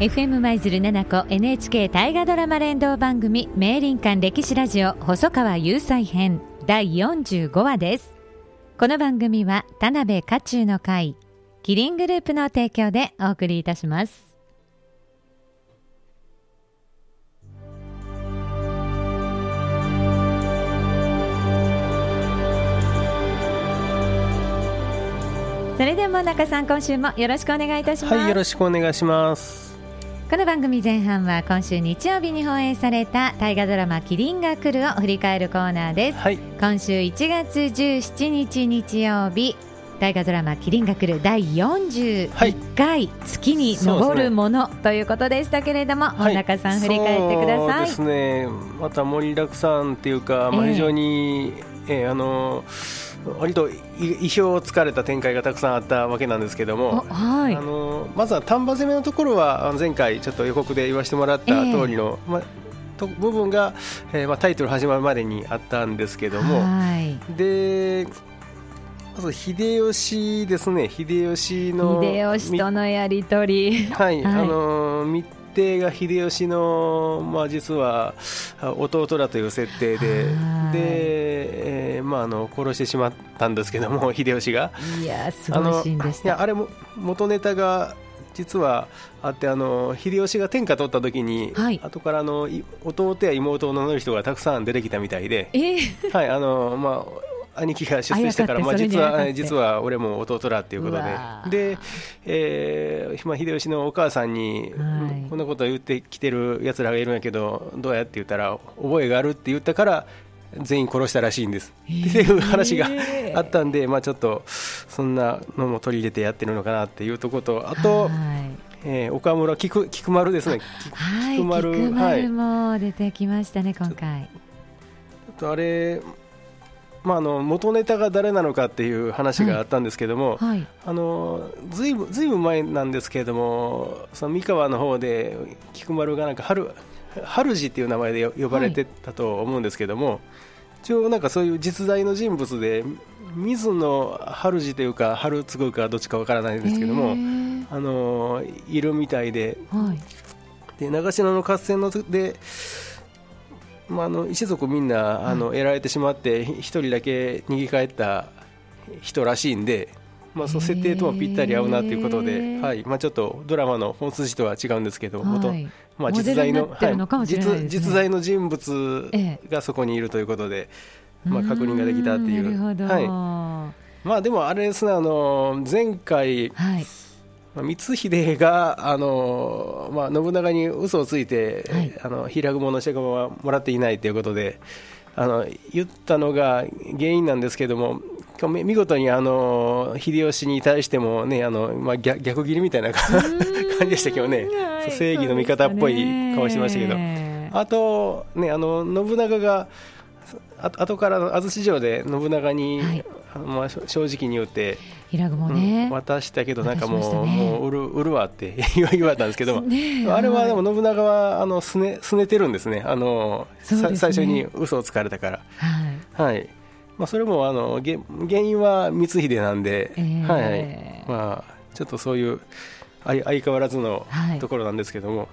FM 舞鶴七子 NHK 大河ドラマ連動番組名林館歴史ラジオ細川雄斎編第45話です。この番組は田辺家中の会キリングループの提供でお送りいたします。それでは中さん今週もよろしくお願いいたします。はいよろしくお願いします。この番組前半は今週日曜日に放映された大河ドラマキリンが来るを振り返るコーナーです、はい。今週1月17日日曜日大河ドラマキリンが来る第41回月に昇るものということでしたけれども、はい。中さん振り返ってください。そうですね。また盛りだくさんっていうか、まあ、ええ。非常に、えーあの割とい意表をつかれた展開がたくさんあったわけなんですけどおも、はい。あのまずは丹波攻めのところは前回ちょっと予告で言わせてもらった通りの、まあと部分が、えーまあ、タイトル始まるまでにあったんですけども、はい。でまず秀吉ですね。秀吉の秀吉とのやりとり。はい、はい。あの密偵が秀吉の、まあ、実はあ弟だという設定で、はい。で、えーまあ、あの殺してしまったんですけども、秀吉が。いやすごいシーンでした。いやあれも元ネタが実はあってあの秀吉が天下取った時に、はい。後からあのい弟や妹を名乗る人がたくさん出てきたみたいで、えーはいあのまあ、兄貴が出世したから、まあ、実は実は俺も弟だっていうことで。で、えーまあ、秀吉のお母さんに、はい。こんなことを言ってきてるやつらがいるんやけどどうやって言ったら覚えがあるって言ったから全員殺したらしいんです、っていう話があったんで、まあ、ちょっとそんなのも取り入れてやってるのかなっていうところとあと、はい。えー岡村菊菊丸ですね。はい、菊丸菊はい。丸も出てきましたね、今回。あれ、まあ、あの元ネタが誰なのかっていう話があったんですけども、はい、あのずいぶんずいぶん前なんですけれどもその三河の方で菊丸がなんか春春路っていう名前でよ呼ばれてたと思うんですけども、一応なんかそういう実在の人物で水野春路というか春継かどっちかわからないんですけども、あのいるみたいで。はい、で長篠の合戦ので、まあ、あの一族みんなあの得られてしまってひ一人だけ逃げ帰った人らしいんで、まあ、その設定ともぴったり合うなということへで、ー。はい。まあ、ちょっとドラマの本筋とは違うんですけど、はい。元まあ、実在のになってるのかもしれない実実在の人物えがそこにいるということで、まあ、確認ができたっていう。はい。はまあ、でもあれですねあの前回い、まあ光秀があの、まあ、信長に嘘をついて、はい。あの平雲の借金はもらっていないということであの言ったのが原因なんですけども見事にあの秀吉に対しても、ねあのまあ、逆逆切りみたいな感じでしたけどね。はい正義の味方っぽい顔してましたけど。ねあと、ね、あの信長があ後からの安土城で信長に、はい。まあ、正直に言って。平雲ね、うん渡したけどなんかもう,、ねもう売る売るわって 言われたんですけども、ねえ。あれはでもはい信長はあのすねすねてるんですね。あのね。さ最初に嘘をつかれたから、はい、はいまあ、それもあのげ原因は光秀なんで、えー。はいまあ、ちょっとそういう相相変わらずのはい。ところなんですけども。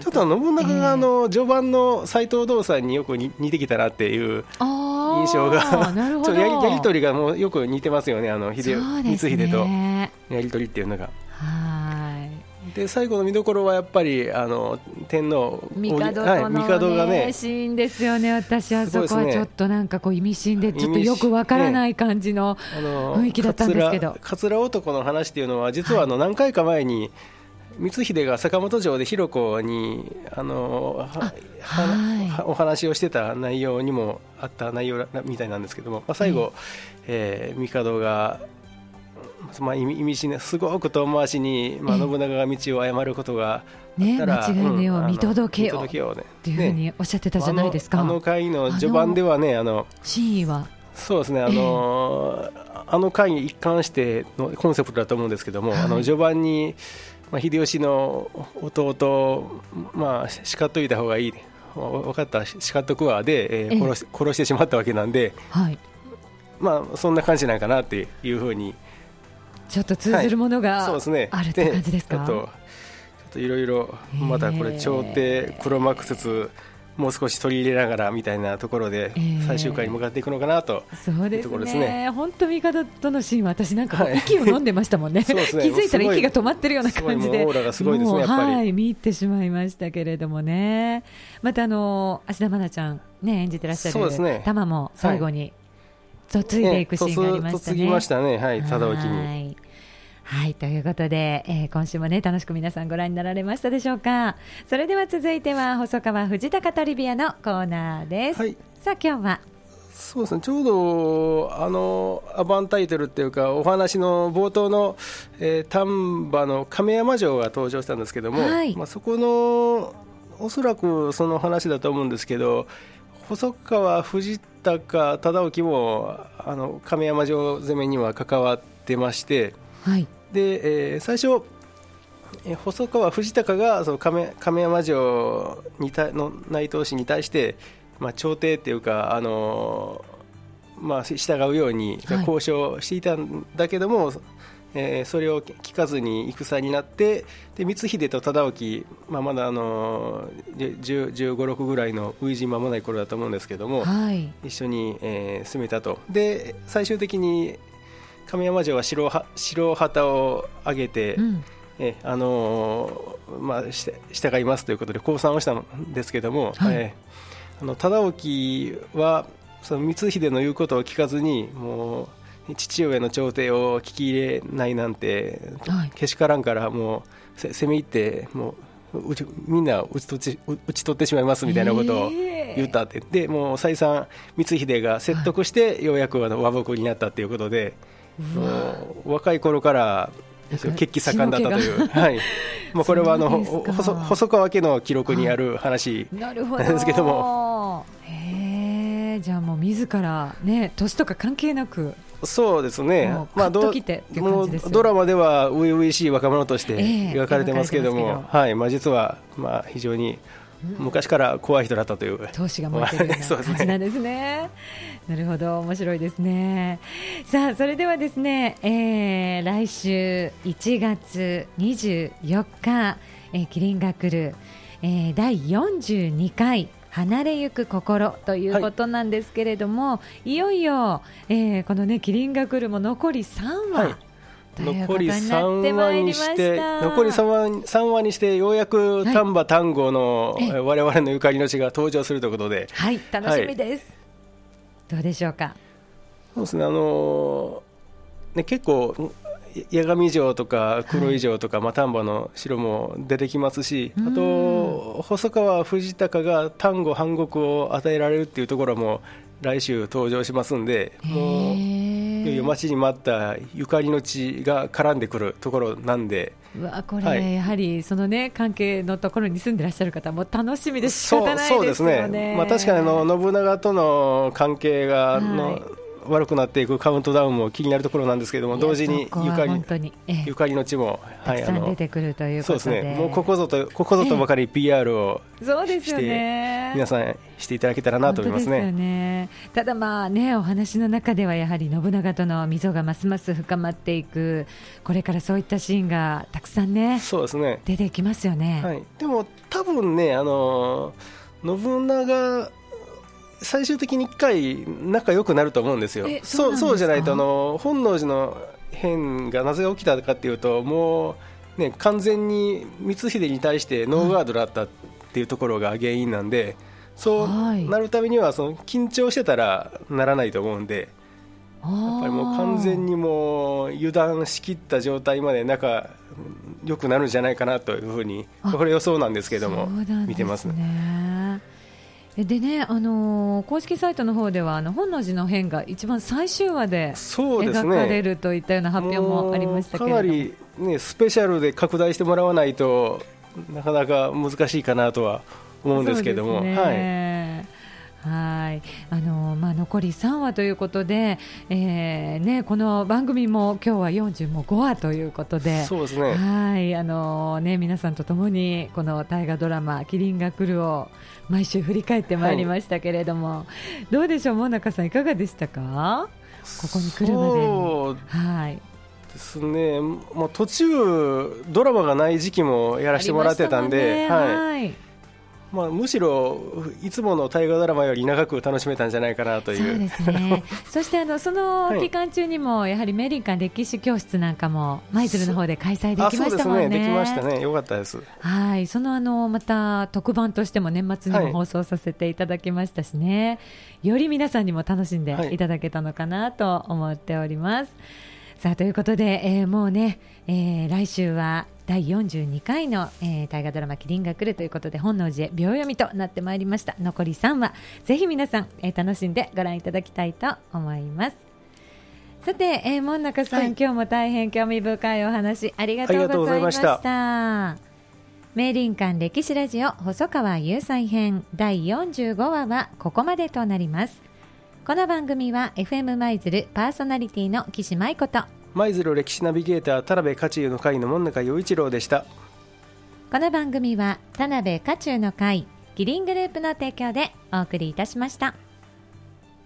ちょっと信長があの序盤の斎藤道さんによく似似てきたなっていう印象がちょどっとやりやり取りがもうよく似てますよね、あの秀そうです光秀と。ねやり取りっていうのが。はいで最後の見どころはやっぱりあの天皇帝との、はい、帝がねシーンですよね、私、あそこはちょっとなんかこう意味深で、ちょっとよくわからない感じの、雰囲気だったんですけど。桂桂男の話っていうのは実はあの何回か前に、光秀が坂本城で弘子にあのはははい。はお話をしてた内容にもあった内容みたいなんですけども、まあ、最後、えー帝が、まあ、意味深なすごく遠回しに、まあ、ええ。信長が道を誤ることがあね、間違いねをうんあの見届けよ届けようね。っていうふうにおっしゃってたじゃないですか、あのあの回の序盤ではねあの真意は、そうですね、あのあの回に一貫してのコンセプトだと思うんですけども、はい。あの序盤に、まあ、秀吉の弟、まあ、叱っといた方がいい、分かった、叱っとくわで、えーええ。殺し殺してしまったわけなんで、はい、まあ、そんな感じなんかなっていうふうに、ちょっと通ずるものがそうですね、あるって感じですか？ちょっといろいろまたこれ朝廷黒幕説もう少し取り入れながらみたいなところで最終回に向かっていくのかなとそうですね。本当、味方とのシーンは私なんか息を飲んでましたもんね、はい、ね。気づいたら息が止まってるような感じで、オーラがすごいですね、はい、見入ってしまいましたけれどもね、またあの芦田愛菜ちゃん、ね、演じてらっしゃる、ね、玉も最後に嫁いでいくシーンがありましたね。ねましたね、はい、忠興に。はいということで、えー、今週もね楽しく皆さんご覧になられましたでしょうかそれでは続いては細川藤高トリビアのコーナーです、はい、さあ今日はそうですねちょうどあのアバンタイトルっていうかお話の冒頭の、えー、丹波の亀山城が登場したんですけども、はい、まあ、そこのおそらくその話だと思うんですけど細川藤高忠興もあの亀山城攻めには関わってまして、はい、で、えー、最初、えー、細川藤孝がその亀亀山城にたの内藤氏に対して、まあ、朝廷っていうか、あのー、まあ、従うように交渉していたんだけども、はい、えー、それを聞かずに戦になってで光秀と忠興、まあ、まだ、あのー、15、6ぐらいの初陣間もない頃だと思うんですけども、はい、一緒に、えー、攻めたと。で最終的に亀山城は白白旗を上げて、うん、えあのー、まあ、従いますということで降参をしたんですけども、はい、えー、あの忠興はその光秀の言うことを聞かずにもう父上の朝廷を聞き入れないなんて、はい、けしからんからもう攻め入ってもうみんな打ち取って打ち取ってしまいますみたいなことを言ったって、でもう再三光秀が説得してようやくあの和睦になったということで。若い頃から血気盛んだったという、はい、まあ、これはあの細川家の記録にある話なんですけども。へじゃあもう自らね年とか関係なくそうですね、まあ、ドドラマでは初々しい若者として描かれてますけれども、えー、はい。まあ、実はまあ非常に昔から怖い人だったという。闘志が燃えてるような 感じなんですね。なるほど。面白いですね。さあそれではですね、えー、来週1月24日、えー、キリンが来る、えー、第42回離れゆく心ということなんですけれども、はい、いよいよ、えー、このねキリンが来るも残り3話。はい。残り3話にして残り 3, 話3話にしてようやく丹波丹後の、はい、我々のゆかりの地が登場するということで。はい。楽しみです、はい、どうでしょうか？そうですね。あのね結構八神城とか黒井城とか、はい、まあ、丹波の城も出てきますし、あと細川藤孝が丹後半国を与えられるっていうところも来週登場しますんで、もういよいよ待ちに待ったゆかりの地が絡んでくるところなんで。うわこれ、はい、やはりそのね関係のところに住んでらっしゃる方も楽しみで仕方ないですよね。そうですね。まあ確かにあの信長との関係がの、はい悪くなっていくカウントダウンも気になるところなんですけれども、同時にゆかりゆかりの地も、はい、あの出てくるというそうですね、もうここぞとここぞとばかり PR をして、ね、皆さんしていただけたらなと思いますね。ね。ただまあね、お話の中ではやはり信長との溝がますます深まっていく、これからそういったシーンがたくさんね、そうですね。出てきますよね。はい、でも多分ね、あの信長最終的に1回仲良くなると思うんですよ。そうそうじゃないとあの本能寺の変がなぜ起きたかっていうともう、ね、完全に光秀に対してノーガードだったっていうところが原因なんで、そうなるためにはその緊張してたらならないと思うんで。やっぱりもう完全にもう油断しきった状態まで仲良くなるんじゃないかなというふうにこれ予想なんですけども見てますね。でね、あのー、公式サイトの方ではあの本能寺の変が一番最終話で描かれるといったような発表もありましたけれども、かなり、ね、スペシャルで拡大してもらわないとなかなか難しいかなとは思うんですけども。はいはい。あのまあ、残り3話ということで、えーね、この番組も今日は45話ということでそうですね。はい。あのね、皆さんとともにこの大河ドラマ「麒麟が来る」を毎週振り返ってまいりましたけれども、はい、どうでしょう、もなかさんいかがでしたか？ここに来るまでに。はい。ですね、もう途中、ドラマがない時期もやらせてもらってたんで、はいまあ、むしろいつもの大河ドラマより長く楽しめたんじゃないかなという。そうですね。そしてあのその期間中にも、やはりメリンカン歴史教室なんかも舞鶴の方で開催できましたもんね。ねできましたね、よかったです。はい。そのあのまた特番としても年末にも放送させていただきましたしね、はい、より皆さんにも楽しんでい。ただけたのかなと思っております。はいさあということで、えー、もうね、えー、来週は第42回の、えー、大河ドラマ「麒麟が来る」ということで本能寺へ秒読みとなってまいりました。残り3話ぜひ皆さん、えー、楽しんでご覧いただきたいと思います。さて、えー、門中さん、はい、今日も大変興味深いお話ありがとうございました。明林館歴史ラジオ細川雄斎編第45話はここまでとなりますこの番組は FM 舞鶴パーソナリティの岸舞子と舞鶴歴史ナビゲーター田辺勝代の会の門中陽一郎でしたこの番組は田辺勝代の会キリングループの提供でお送りいたしました。